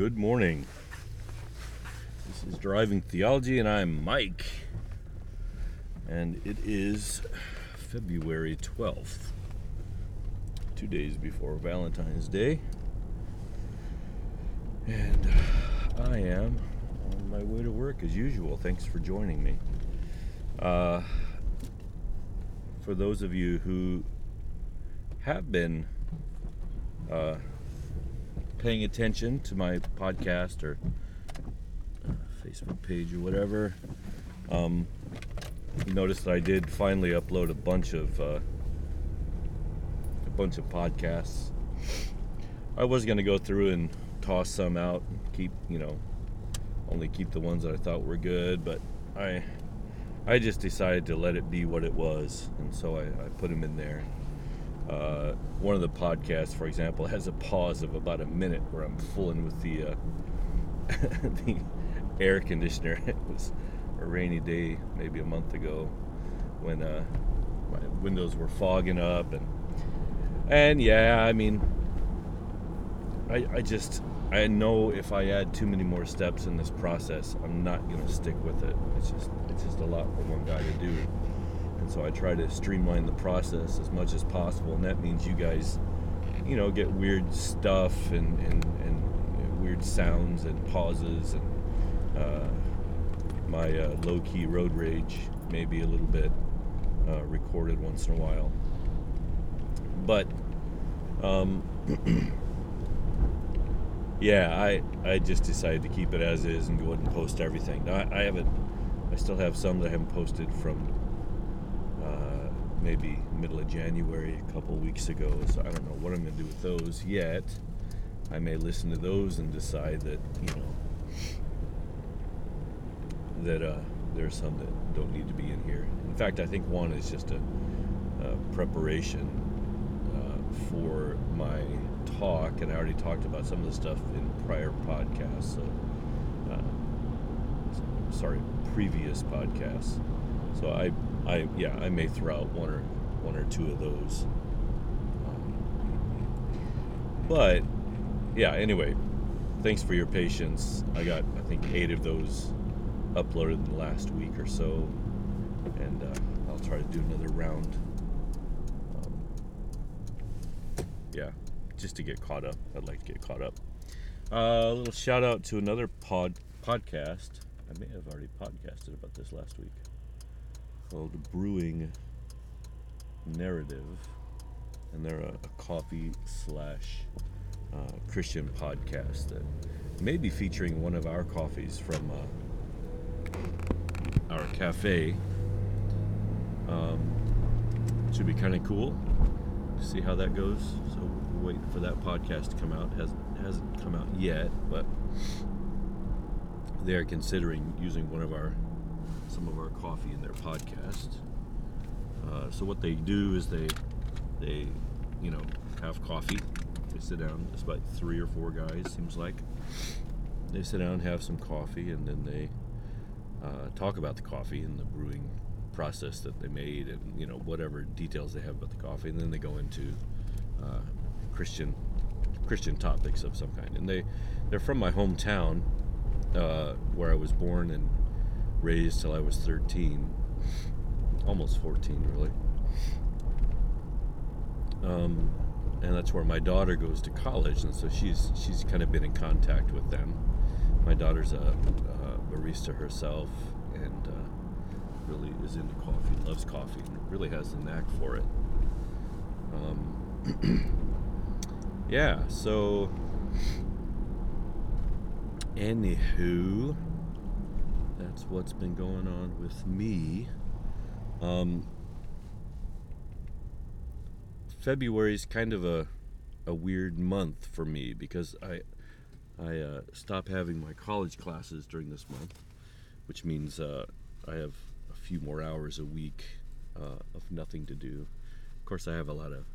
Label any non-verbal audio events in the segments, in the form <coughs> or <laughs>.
Good morning. This is Driving Theology, and I'm Mike. And it is February 12th, two days before Valentine's Day. And I am on my way to work as usual. Thanks for joining me. Uh, for those of you who have been uh, paying attention to my podcast or uh, Facebook page or whatever, um, you noticed that I did finally upload a bunch of uh, a bunch of podcasts. I was gonna go through and toss some out, keep you know, only keep the ones that I thought were good, but I I just decided to let it be what it was, and so I, I put them in there. Uh, one of the podcasts, for example, has a pause of about a minute where I'm fooling with the uh, <laughs> the air conditioner. <laughs> It was a rainy day, maybe a month ago, when uh, my windows were fogging up, and and yeah, I mean, I I just I know if I add too many more steps in this process, I'm not gonna stick with it. It's just it's just a lot for one guy to do. So I try to streamline the process as much as possible, and that means you guys, you know, get weird stuff and, and, and weird sounds and pauses and uh, my uh, low key road rage maybe a little bit uh, recorded once in a while. But um, <clears throat> yeah, I I just decided to keep it as is and go ahead and post everything. Now I, I haven't, I still have some that I haven't posted from maybe middle of January, a couple weeks ago. So I don't know what I'm going to do with those yet. I may listen to those and decide that you know that uh, there's some that don't need to be in here. In fact, I think one is just a, a preparation uh, for my talk, and I already talked about some of the stuff in prior podcasts. So, uh, sorry, previous podcasts. So I, I, yeah, I may throw out one or one or two of those. Um, but yeah, anyway, thanks for your patience. I got, I think, eight of those uploaded in the last week or so, and uh, I'll try to do another round. Um, yeah, just to get caught up. I'd like to get caught up. Uh, a little shout out to another pod podcast. I may have already podcasted about this last week. Called Brewing Narrative, and they're a, a coffee slash uh, Christian podcast that may be featuring one of our coffees from uh, our cafe. Um, should be kind of cool. To see how that goes. So we're waiting for that podcast to come out. Hasn't hasn't come out yet, but they are considering using one of our some of our coffee in their podcast. Uh, so what they do is they they you know have coffee. They sit down. It's about three or four guys seems like. They sit down, have some coffee, and then they uh, talk about the coffee and the brewing process that they made, and you know whatever details they have about the coffee, and then they go into uh, Christian Christian topics of some kind. And they they're from my hometown, uh, where I was born and raised till I was 13, almost 14, really. Um, and that's where my daughter goes to college, and so she's she's kind of been in contact with them. My daughter's a, a barista herself, and uh, really is into coffee, loves coffee, and really has the knack for it. Um, <clears throat> yeah, so anywho, what's been going on with me. Um, February is kind of a a weird month for me because I I uh, stop having my college classes during this month, which means uh, I have a few more hours a week uh, of nothing to do. Of course, I have a lot of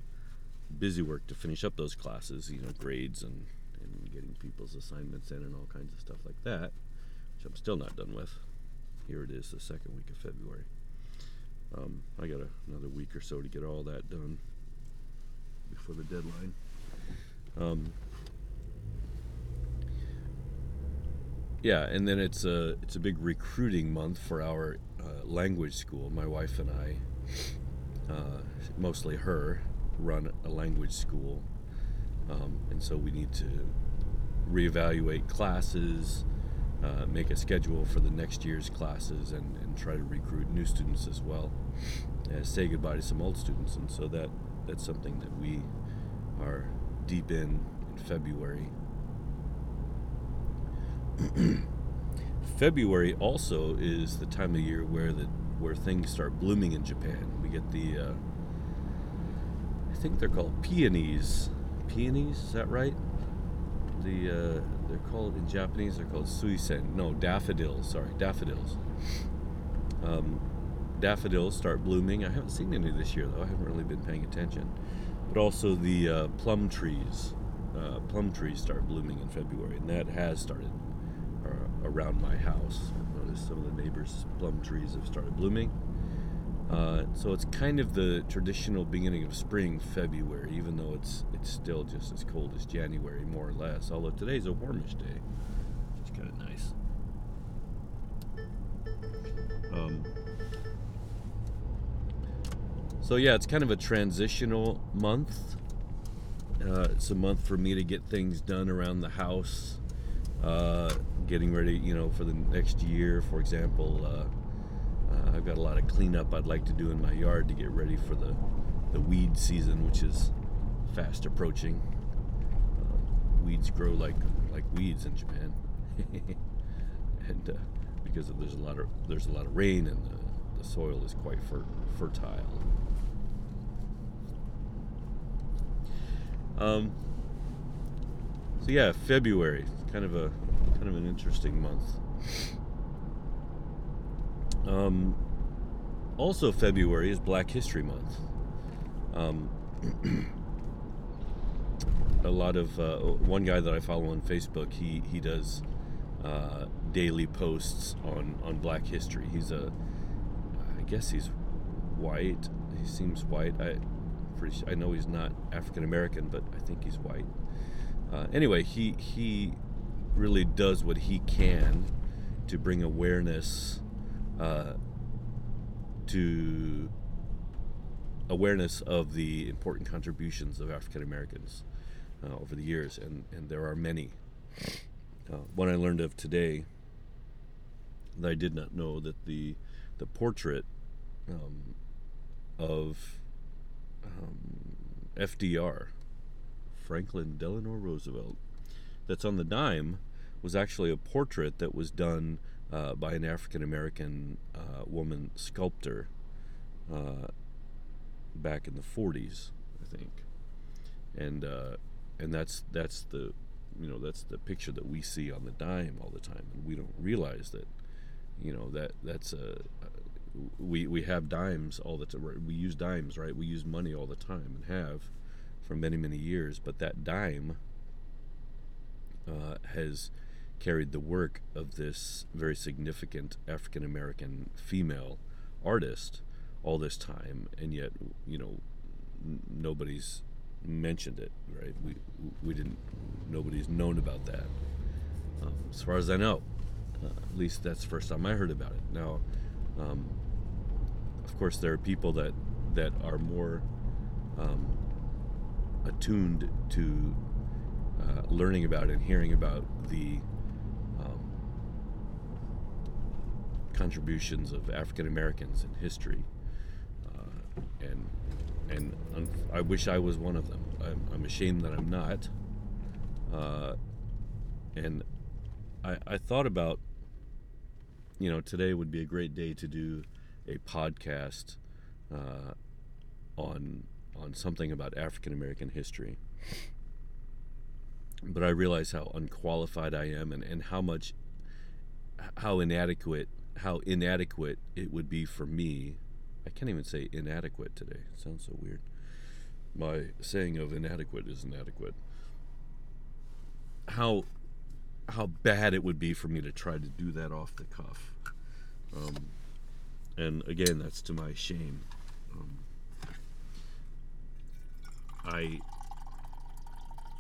busy work to finish up those classes, you know, grades and, and getting people's assignments in and all kinds of stuff like that, which I'm still not done with. Here it is, the second week of February. Um, I got a, another week or so to get all that done before the deadline. Um, yeah, and then it's a it's a big recruiting month for our uh, language school. My wife and I, uh, mostly her, run a language school, um, and so we need to reevaluate classes, uh, make a schedule for the next year's classes, and, and try to recruit new students as well. as say goodbye to some old students, and so that that's something that we are deep in in February. <clears throat> February also is the time of year where the where things start blooming in Japan. We get the uh, I think they're called peonies. Peonies, is that right? The uh, they're called in Japanese. They're called suisen. No, daffodils. Sorry, daffodils. Um, daffodils start blooming. I haven't seen any this year though. I haven't really been paying attention. But also the uh, plum trees. Uh, plum trees start blooming in February, and that has started uh, around my house. I've noticed some of the neighbors' plum trees have started blooming. Uh, so it's kind of the traditional beginning of spring, February, even though it's it's still just as cold as January, more or less. Although today's a warmish day, which is kind of nice. Um, so yeah, it's kind of a transitional month. Uh, it's a month for me to get things done around the house, uh, getting ready, you know, for the next year. For example, uh, I've got a lot of cleanup I'd like to do in my yard to get ready for the the weed season, which is fast approaching. Uh, weeds grow like like weeds in Japan, <laughs> and uh, because of, there's a lot of there's a lot of rain and the, the soil is quite fer- fertile. Um, so yeah, February, kind of a kind of an interesting month. Um, also, February is Black History Month. Um, <clears throat> a lot of uh, one guy that I follow on Facebook, he he does uh, daily posts on on Black history. He's a, I guess he's white. He seems white. I. I know he's not African American, but I think he's white. Uh, anyway, he he really does what he can to bring awareness uh, to awareness of the important contributions of African Americans uh, over the years, and, and there are many. Uh, one I learned of today that I did not know that the the portrait um, of um, FDR, Franklin Delano Roosevelt, that's on the dime was actually a portrait that was done uh, by an African American uh, woman sculptor uh, back in the 40s, I think, and uh, and that's that's the you know that's the picture that we see on the dime all the time, and we don't realize that you know that that's a we we have dimes all the time. We use dimes, right? We use money all the time and have for many many years. But that dime uh, has carried the work of this very significant African American female artist all this time, and yet you know n- nobody's mentioned it, right? We we didn't. Nobody's known about that, um, as far as I know. Uh, at least that's the first time I heard about it. Now, um, of course, there are people that that are more um, attuned to uh, learning about and hearing about the um, contributions of African Americans in history, uh, and and I wish I was one of them. I'm, I'm ashamed that I'm not. Uh, and I, I thought about, you know, today would be a great day to do a podcast uh, on on something about African American history. But I realize how unqualified I am and, and how much how inadequate how inadequate it would be for me. I can't even say inadequate today. It sounds so weird. My saying of inadequate is inadequate. How how bad it would be for me to try to do that off the cuff. Um, and again, that's to my shame. Um, I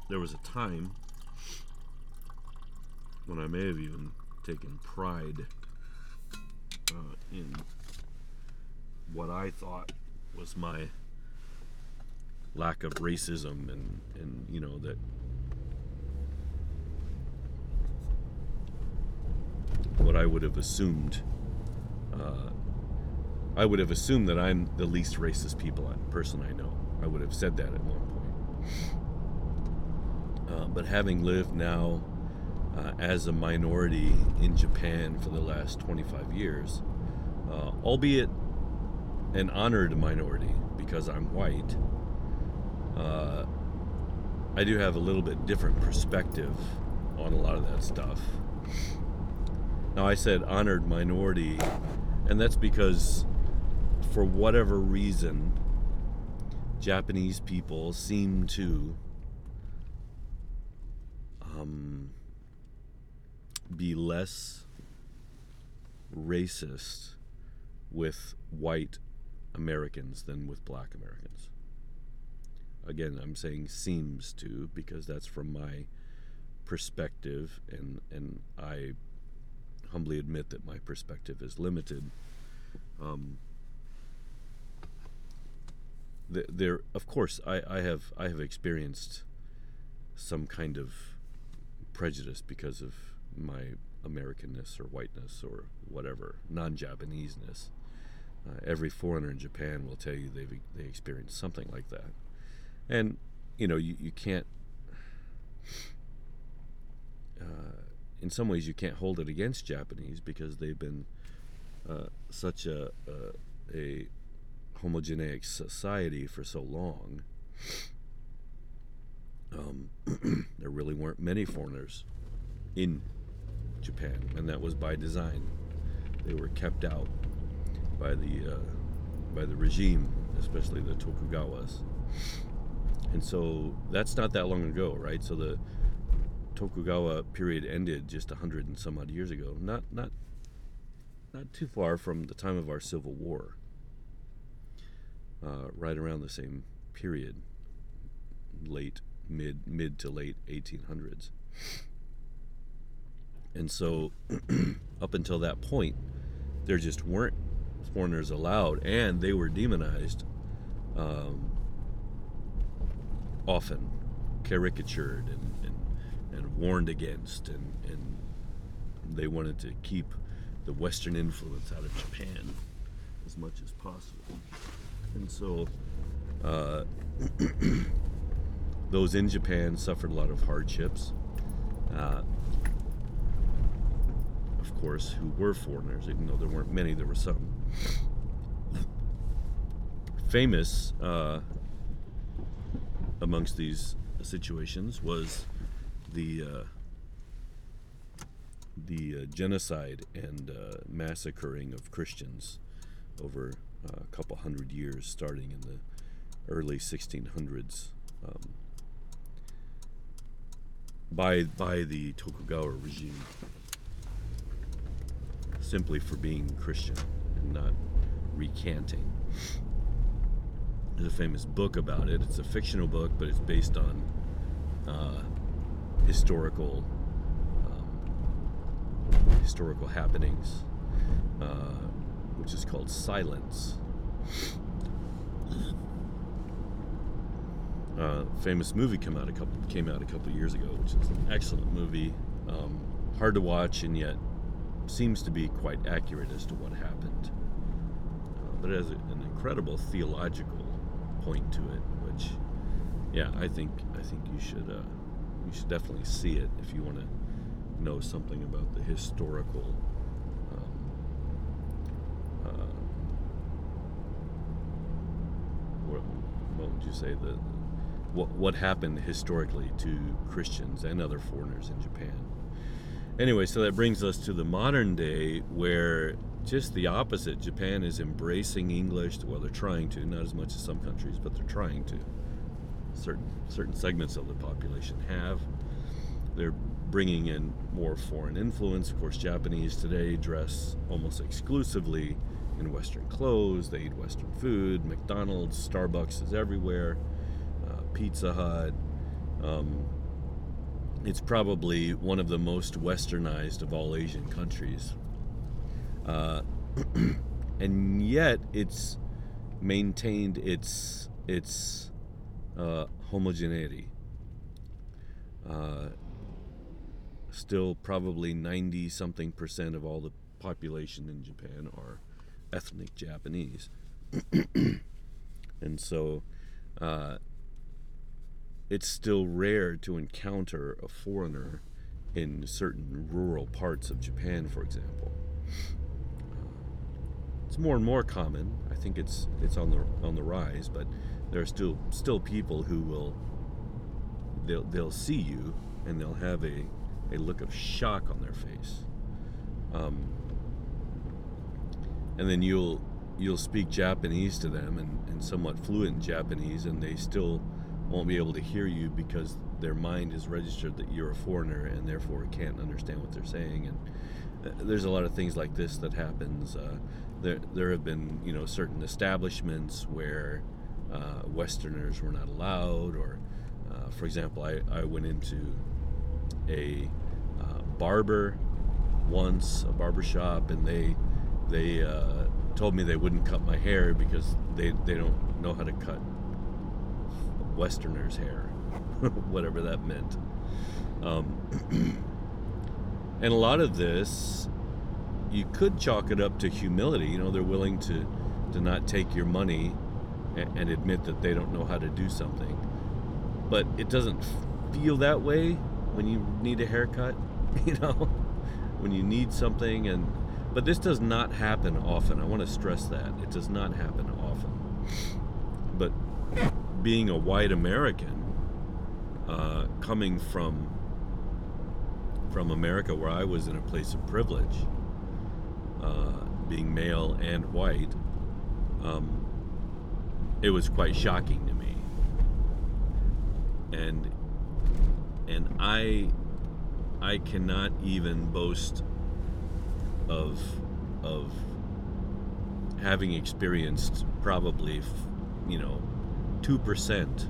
there was a time when I may have even taken pride uh, in what I thought was my lack of racism and, and you know that what I would have assumed uh, I would have assumed that I'm the least racist people person I know. I would have said that at one point. Uh, but having lived now uh, as a minority in Japan for the last 25 years, uh, albeit an honored minority because I'm white, uh, I do have a little bit different perspective on a lot of that stuff. Now, I said honored minority, and that's because for whatever reason, Japanese people seem to um, be less racist with white Americans than with black Americans. Again, I'm saying seems to because that's from my perspective, and, and I humbly admit that my perspective is limited. Um, there of course I, I have I have experienced some kind of prejudice because of my Americanness or whiteness or whatever non-Japaneseness. Uh, every foreigner in Japan will tell you they've they experienced something like that, and you know you, you can't. Uh, in some ways, you can't hold it against Japanese because they've been uh, such a, a, a homogeneic society for so long, um, <clears throat> there really weren't many foreigners in Japan, and that was by design. They were kept out by the uh, by the regime, especially the Tokugawas. And so that's not that long ago, right? So the Tokugawa period ended just a hundred and some odd years ago. Not not not too far from the time of our civil war uh, right around the same period, late mid mid to late 1800s. And so, <clears throat> up until that point, there just weren't foreigners allowed, and they were demonized um, often, caricatured and, and, and warned against, and, and they wanted to keep the Western influence out of Japan as much as possible. And so uh, <clears throat> those in Japan suffered a lot of hardships. Uh, of course, who were foreigners, even though there weren't many, there were some. Famous uh, amongst these situations was the uh, the uh, genocide and uh, massacring of Christians over a couple hundred years, starting in the early 1600s, um, by by the Tokugawa regime, simply for being Christian and not recanting. There's a famous book about it. It's a fictional book, but it's based on uh, historical um, historical happenings. Uh, which is called Silence. Uh, famous movie came out a couple came out a couple years ago, which is an excellent movie. Um, hard to watch and yet seems to be quite accurate as to what happened. Uh, but it has a, an incredible theological point to it, which, yeah, I think I think you should uh, you should definitely see it if you want to know something about the historical um what would you say the what what happened historically to Christians and other foreigners in Japan. Anyway, so that brings us to the modern day where just the opposite. Japan is embracing English. Well, they're trying to, not as much as some countries, but they're trying to. Certain certain segments of the population have. They're bringing in more foreign influence. Of course, Japanese today dress almost exclusively in Western clothes. They eat Western food. McDonald's, Starbucks is everywhere. Uh, Pizza Hut. Um, it's probably one of the most westernized of all Asian countries. Uh, <clears throat> and yet it's maintained its its uh, homogeneity. Uh, still, probably 90 something percent of all the population in Japan are ethnic Japanese. <clears throat> and so uh, it's still rare to encounter a foreigner in certain rural parts of Japan, for example. Uh, it's more and more common. I think it's it's on the on the rise, but there are still still people who will they'll they'll see you and they'll have a a look of shock on their face. Um, and then you'll you'll speak Japanese to them and, and somewhat fluent Japanese, and they still won't be able to hear you because their mind is registered that you're a foreigner and therefore can't understand what they're saying. And uh, there's a lot of things like this that happens. Uh, there, there have been you know certain establishments where uh, Westerners were not allowed, or uh, for example, I, I went into a uh, barber once, a barber shop, and they they uh, told me they wouldn't cut my hair because they, they don't know how to cut Westerners' hair, <laughs> whatever that meant. Um, <clears throat> and a lot of this, you could chalk it up to humility. You know, they're willing to, to not take your money and, and admit that they don't know how to do something. But it doesn't feel that way when you need a haircut, <laughs> you know, when you need something and but this does not happen often. I want to stress that. It does not happen often. Being a white American, uh, coming from from America, where I was in a place of privilege, uh, being male and white, um, it was quite shocking to me. And and I I cannot even boast of of having experienced probably you know two percent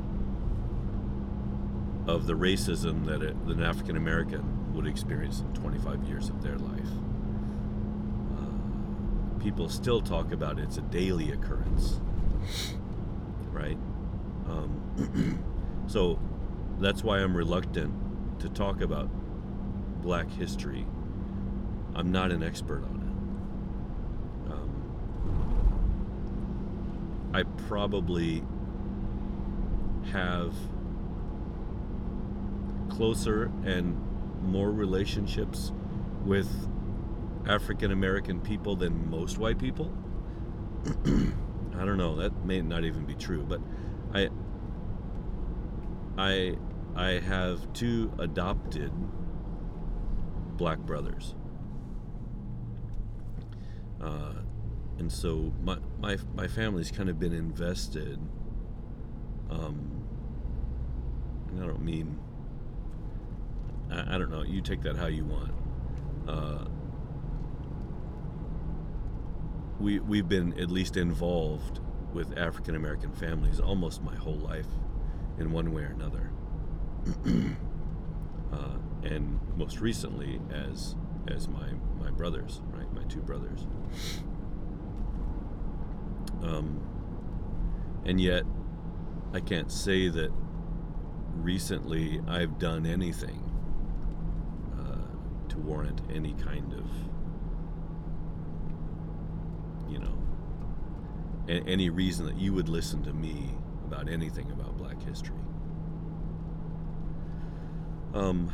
of the racism that, it, that an African American would experience in 25 years of their life. Uh, people still talk about it. it's a daily occurrence, right? Um, <clears throat> so that's why I'm reluctant to talk about black history I'm not an expert on it. Um, I probably have closer and more relationships with African American people than most white people. <clears throat> I don't know. That may not even be true, but I I I have two adopted black brothers. Uh, and so my, my, my family's kind of been invested. Um, I don't mean, I, I, don't know, you take that how you want. Uh, we, we've been at least involved with African American families almost my whole life in one way or another. <clears throat> uh, and most recently as as my my brothers, right, my two brothers. Um, and yet, I can't say that recently I've done anything uh, to warrant any kind of, you know, a- any reason that you would listen to me about anything about Black history. Um,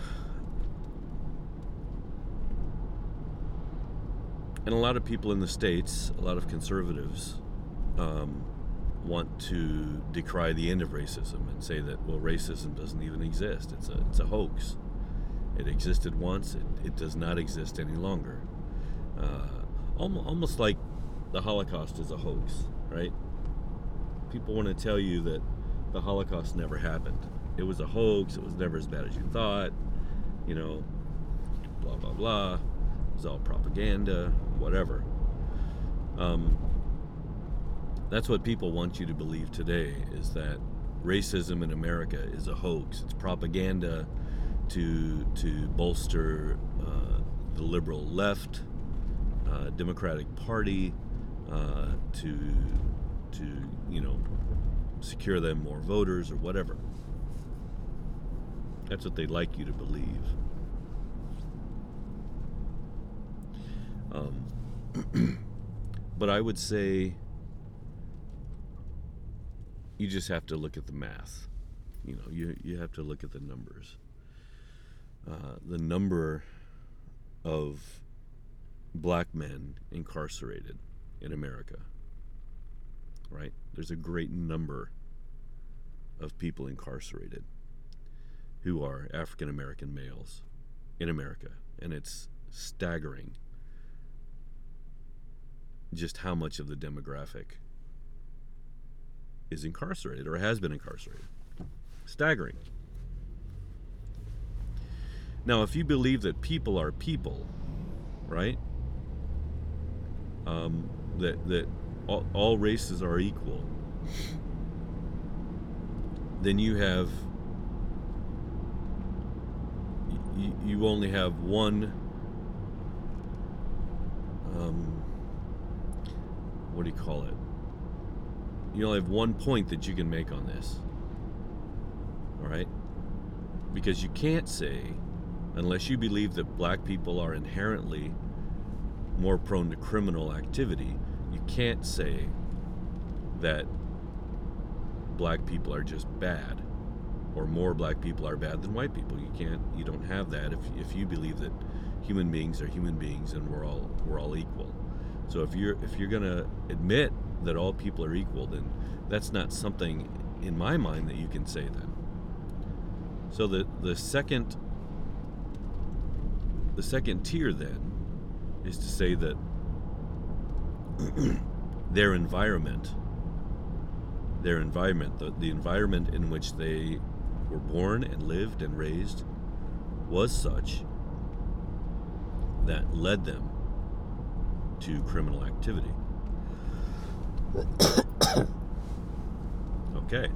and a lot of people in the states, a lot of conservatives, um, want to decry the end of racism and say that well, racism doesn't even exist. It's a it's a hoax. It existed once. It, it does not exist any longer. Uh, almost, almost like the Holocaust is a hoax, right? People want to tell you that the Holocaust never happened. It was a hoax. It was never as bad as you thought. You know, blah blah blah was all propaganda, whatever. Um, that's what people want you to believe today is that racism in America is a hoax. It's propaganda to to bolster uh, the liberal left, uh, Democratic Party, uh, to to you know secure them more voters or whatever. That's what they'd like you to believe. Um, <clears throat> but I would say you just have to look at the math. You know, you you have to look at the numbers. Uh, the number of black men incarcerated in America. Right? There's a great number of people incarcerated who are African American males in America, and it's staggering just how much of the demographic is incarcerated or has been incarcerated. Staggering. Now, if you believe that people are people, right? Um, that that all, all races are equal, then you have you, you only have one um, what do you call it? You only have one point that you can make on this. All right? Because you can't say, unless you believe that black people are inherently more prone to criminal activity, you can't say that black people are just bad or more black people are bad than white people. You can't you don't have that if, if you believe that human beings are human beings and we're all we're all equal. So if you're if you're gonna admit that all people are equal, then that's not something in my mind that you can say then. So the the second the second tier then is to say that <clears throat> their environment their environment the, the environment in which they were born and lived and raised was such that led them to criminal activity. <coughs> okay.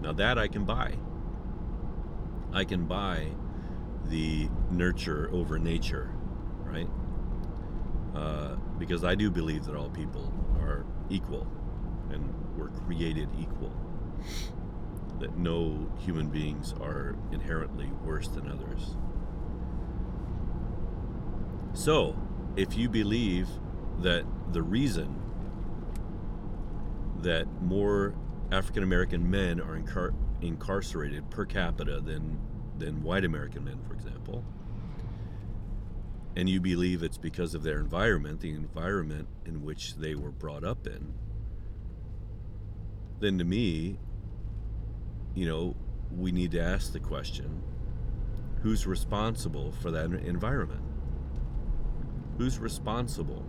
Now that I can buy. I can buy the nurture over nature, right? Uh, because I do believe that all people are equal and were created equal. That no human beings are inherently worse than others. So, if you believe that the reason that more African American men are incar- incarcerated per capita than than white American men, for example, and you believe it's because of their environment, the environment in which they were brought up in, then to me, you know, we need to ask the question who's responsible for that environment? Who's responsible?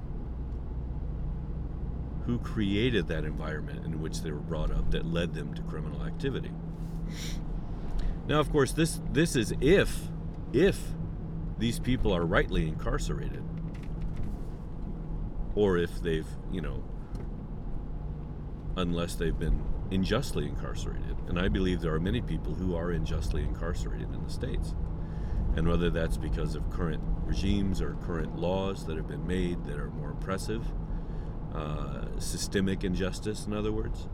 Who created that environment in which they were brought up that led them to criminal activity? Now, of course, this this is if if these people are rightly incarcerated, or if they've you know, unless they've been unjustly incarcerated, and I believe there are many people who are unjustly incarcerated in the states. And whether that's because of current regimes or current laws that have been made that are more oppressive, uh, systemic injustice, in other words,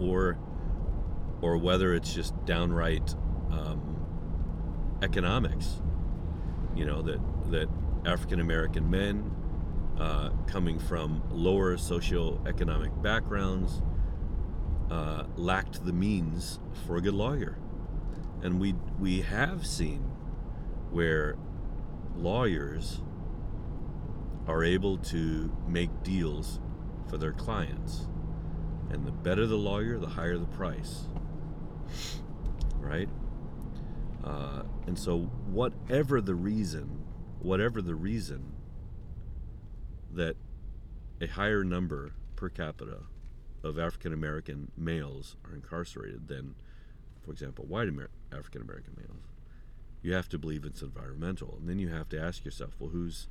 or or whether it's just downright um, economics. You know that that African American men uh, coming from lower socioeconomic backgrounds uh, lacked the means for a good lawyer and we we have seen where lawyers are able to make deals for their clients. And the better the lawyer the higher the price. Right? Uh, and so whatever the reason whatever the reason that a higher number per capita of African American males are incarcerated than for example, white Amer- African American males, you have to believe it's environmental, and then you have to ask yourself, well, who's,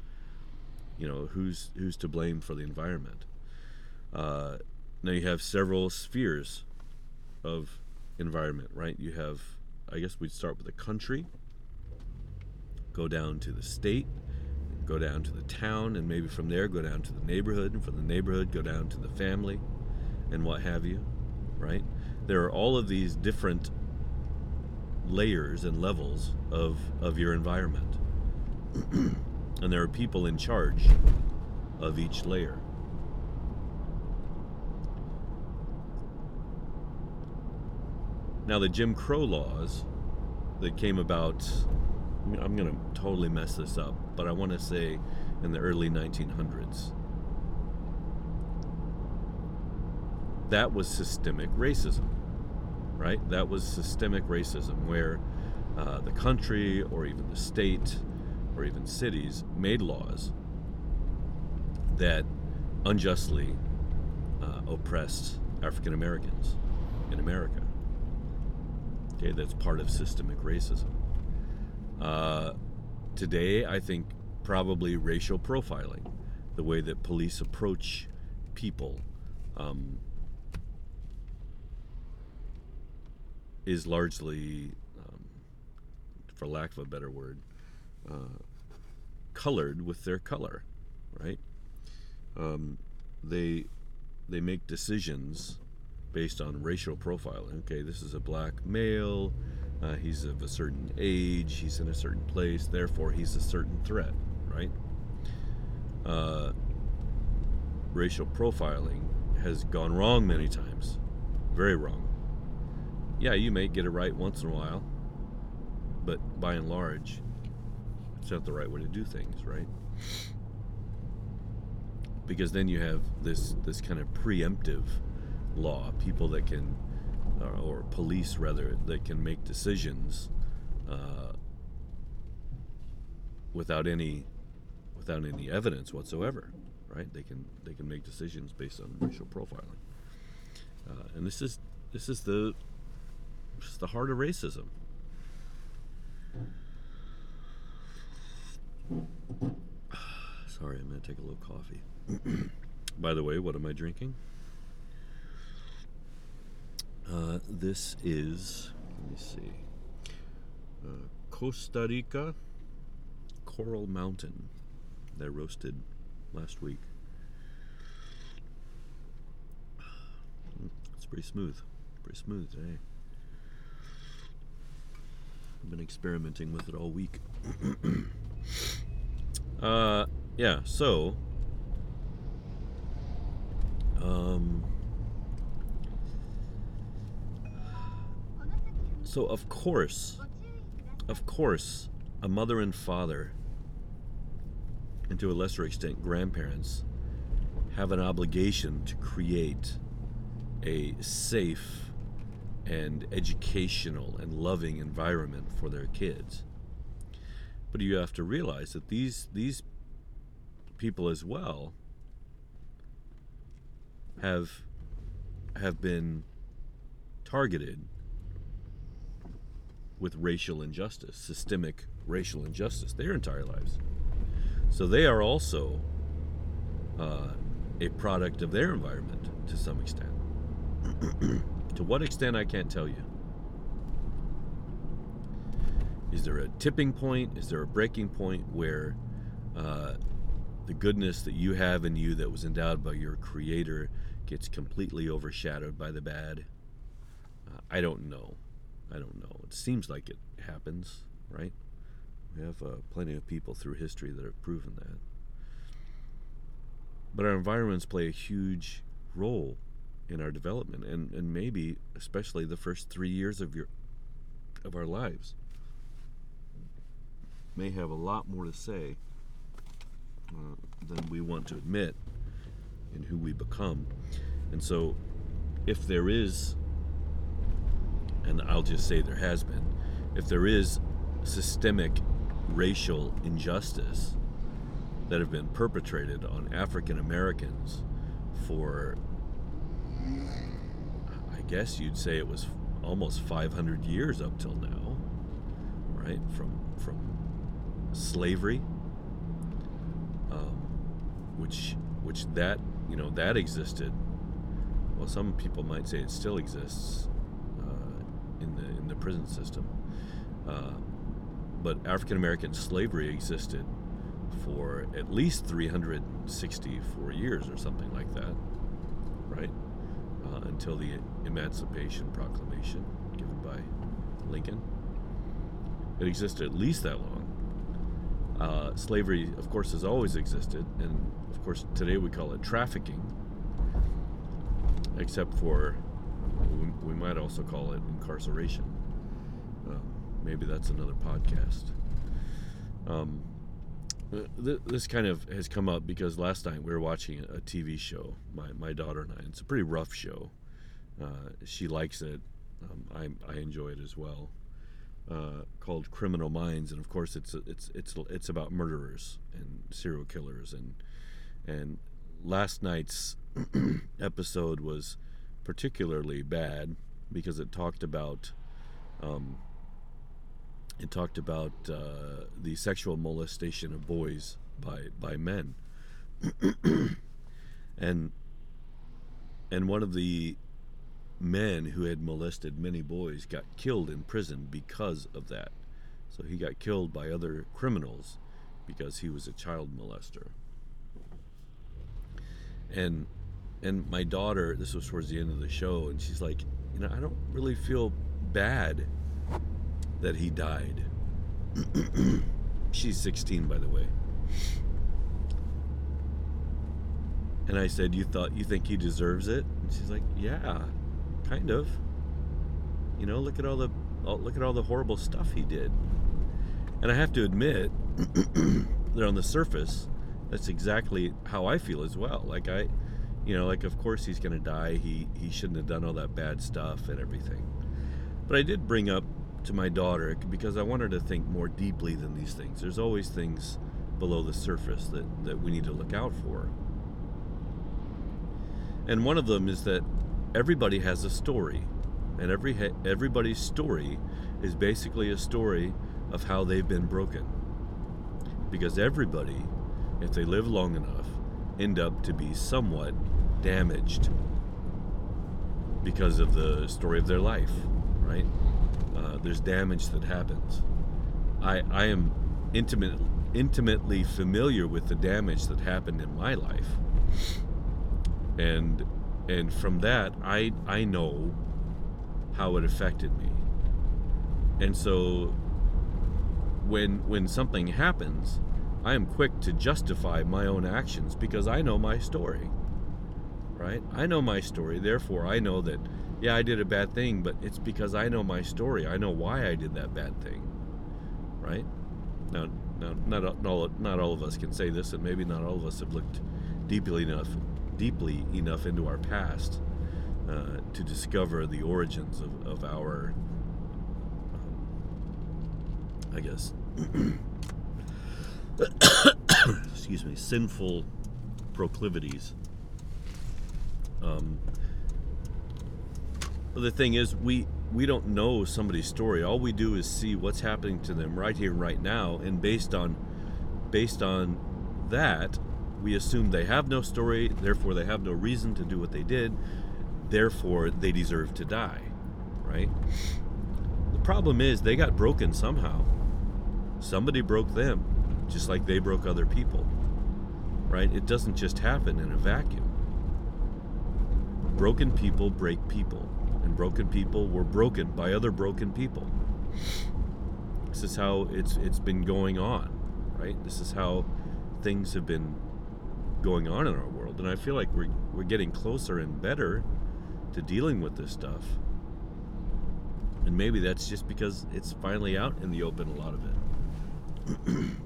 you know, who's who's to blame for the environment? Uh, now you have several spheres of environment, right? You have I guess we'd start with the country, go down to the state, go down to the town, and maybe from there go down to the neighborhood, and from the neighborhood go down to the family, and what have you, right? There are all of these different layers and levels of, of your environment. <clears throat> and there are people in charge of each layer. Now, the Jim Crow laws that came about, I'm going to totally mess this up, but I want to say in the early 1900s. That was systemic racism, right? That was systemic racism where uh, the country or even the state or even cities made laws that unjustly uh, oppressed African Americans in America. Okay, that's part of systemic racism. Uh, today, I think probably racial profiling, the way that police approach people, um, is largely, um, for lack of a better word, uh, colored with their color, right? Um, they they make decisions based on racial profiling. Okay, this is a black male. Uh, he's of a certain age. He's in a certain place. Therefore, he's a certain threat, right? Uh, racial profiling has gone wrong many times. Very wrong. Yeah, you may get it right once in a while, but by and large, it's not the right way to do things, right? Because then you have this this kind of preemptive law, people that can, uh, or police rather, that can make decisions uh, without any without any evidence whatsoever, right? They can they can make decisions based on racial profiling, uh, and this is this is the this is the heart of racism. Sorry, I'm gonna take a little coffee. <clears throat> By the way, what am I drinking? Uh, this is, let me see, uh, Costa Rica Coral Mountain that I roasted last week. It's pretty smooth. Pretty smooth today. I've been experimenting with it all week. <clears throat> uh, yeah, so. Um, So, of course, of course, a mother and father, and to a lesser extent, grandparents, have an obligation to create a safe and educational and loving environment for their kids. But you have to realize that these these people as well have have been targeted with racial injustice, systemic racial injustice, their entire lives. So they are also uh, a product of their environment to some extent. <clears throat> to what extent, I can't tell you. Is there a tipping point? Is there a breaking point where uh, the goodness that you have in you that was endowed by your Creator gets completely overshadowed by the bad? Uh, I don't know. I don't know. It seems like it happens, right? We have uh, plenty of people through history that have proven that. But our environments play a huge role in our development, and, and maybe especially the first three years of your of our lives may have a lot more to say uh, than we want to admit in who we become. And so, if there is and I'll just say there has been, if there is systemic racial injustice that have been perpetrated on African Americans for, I guess you'd say it was almost 500 years up till now, right? From from slavery, which which that you know that existed. Well, some people might say it still exists in the in the prison system. Uh, but African American slavery existed for at least 364 years or something like that, right? Uh, until the Emancipation Proclamation given by Lincoln. It existed at least that long. Uh, slavery, of course, has always existed, and of course, today we call it trafficking, except for we, might also call it incarceration. Uh, maybe that's another podcast. Um, th- this kind of has come up because last night we were watching a TV show, my, my daughter and I. It's a pretty rough show. Uh, she likes it. Um, I, I enjoy it as well. Uh, called Criminal Minds, and of course it's it's it's it's about murderers and serial killers and and last night's <clears throat> episode was particularly bad because it talked about um, it talked about uh, the sexual molestation of boys by by men, <clears throat> and and one of the men who had molested many boys got killed in prison because of that. So he got killed by other criminals because he was a child molester. And and my daughter, this was towards the end of the show, and she's like, you know, I don't really feel bad that he died. <clears throat> she's 16, by the way. And I said, "You thought you think he deserves it?" And she's like, "Yeah, kind of. You know, look at all the look at all the horrible stuff he did." And I have to admit <clears throat> that on the surface, that's exactly how I feel as well. Like I, you know, like of course he's going to die. He he shouldn't have done all that bad stuff and everything. But I did bring up to my daughter because I want her to think more deeply than these things. There's always things below the surface that that we need to look out for. And one of them is that everybody has a story, and every everybody's story is basically a story of how they've been broken. Because everybody, if they live long enough, end up to be somewhat damaged because of the story of their life, right? Uh, there's damage that happens. I I am intimate, intimately familiar with the damage that happened in my life and and from that I I know how it affected me. And so when when something happens, I am quick to justify my own actions because I know my story. Right? I know my story, therefore I know that yeah, I did a bad thing, but it's because I know my story. I know why I did that bad thing. Right? Now, now not, all, not all of us can say this, and maybe not all of us have looked deeply enough deeply enough into our past uh, to discover the origins of, of our, um, I guess, <coughs> excuse me, sinful proclivities. Um, the thing is, we we don't know somebody's story. All we do is see what's happening to them right here, right now, and based on based on that, we assume they have no story, therefore they have no reason to do what they did, therefore they deserve to die, right? The problem is they got broken somehow. Somebody broke them, just like they broke other people, right? It doesn't just happen in a vacuum. Broken people break people, and broken people were broken by other broken people. This is how it's it's been going on, right? This is how things have been going on in our world, and I feel like we're we're getting closer and better to dealing with this stuff. And maybe that's just because it's finally out in the open, a lot of it. <clears throat>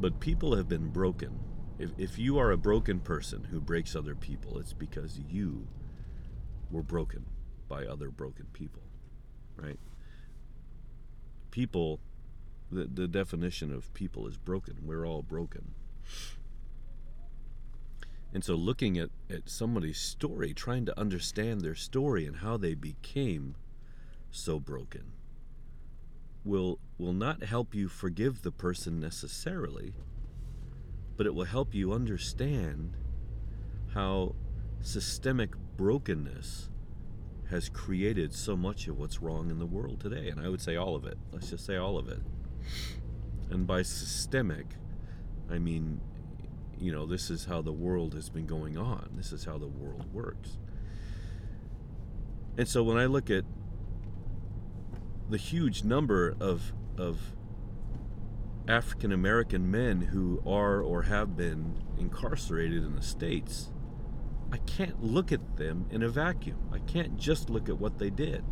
but people have been broken. If, if you are a broken person who breaks other people, it's because you were broken by other broken people, right? People, the, the definition of people is broken. We're all broken. And so looking at, at somebody's story, trying to understand their story and how they became so broken will will not help you forgive the person necessarily, but it will help you understand how systemic brokenness has created so much of what's wrong in the world today. And I would say all of it. Let's just say all of it. And by systemic, I mean, you know, this is how the world has been going on, this is how the world works. And so when I look at the huge number of, of African American men who are or have been incarcerated in the States, I can't look at them in a vacuum. I can't just look at what they did.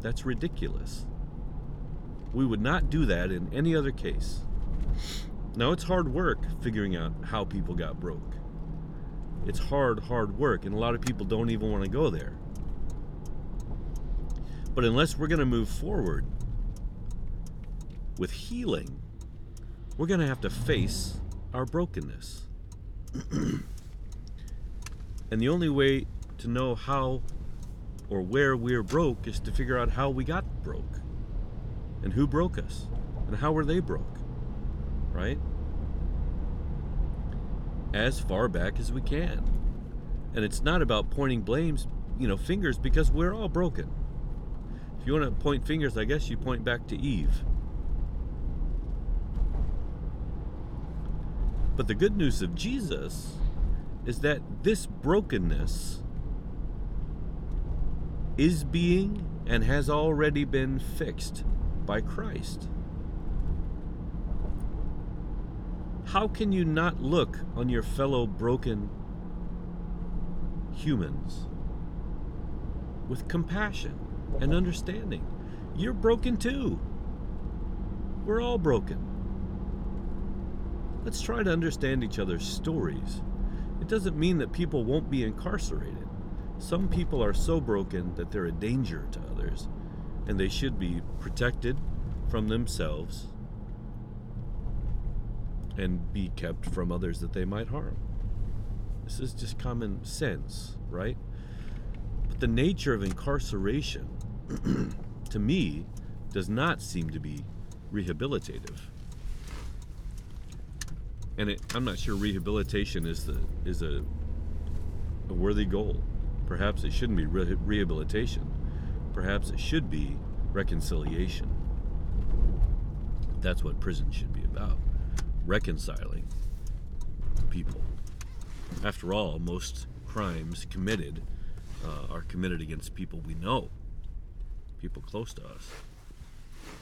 That's ridiculous. We would not do that in any other case. Now, it's hard work figuring out how people got broke. It's hard, hard work, and a lot of people don't even want to go there. But unless we're going to move forward with healing, we're going to have to face our brokenness. <clears throat> and the only way to know how or where we're broke is to figure out how we got broke and who broke us and how were they broke, right? As far back as we can. And it's not about pointing blames, you know, fingers because we're all broken. If you want to point fingers, I guess you point back to Eve. But the good news of Jesus is that this brokenness is being and has already been fixed by Christ. How can you not look on your fellow broken humans with compassion and understanding? You're broken too. We're all broken. Let's try to understand each other's stories. It doesn't mean that people won't be incarcerated. Some people are so broken that they're a danger to others, and they should be protected from themselves and be kept from others that they might harm. This is just common sense, right? But the nature of incarceration, <clears throat> to me, does not seem to be rehabilitative and it, I'm not sure rehabilitation is the is a, a worthy goal. Perhaps it shouldn't be re- rehabilitation. Perhaps it should be reconciliation. That's what prison should be about: reconciling people. After all, most crimes committed uh, are committed against people we know, people close to us.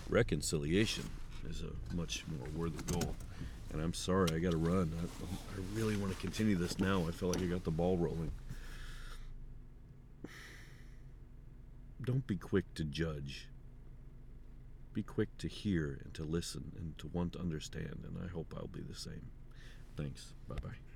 Reconciliation is a much more worthy goal. And I'm sorry, I got to run. I, I really want to continue this now. I feel like I got the ball rolling. Don't be quick to judge. Be quick to hear and to listen and to want to understand. And I hope I'll be the same. Thanks. Bye bye.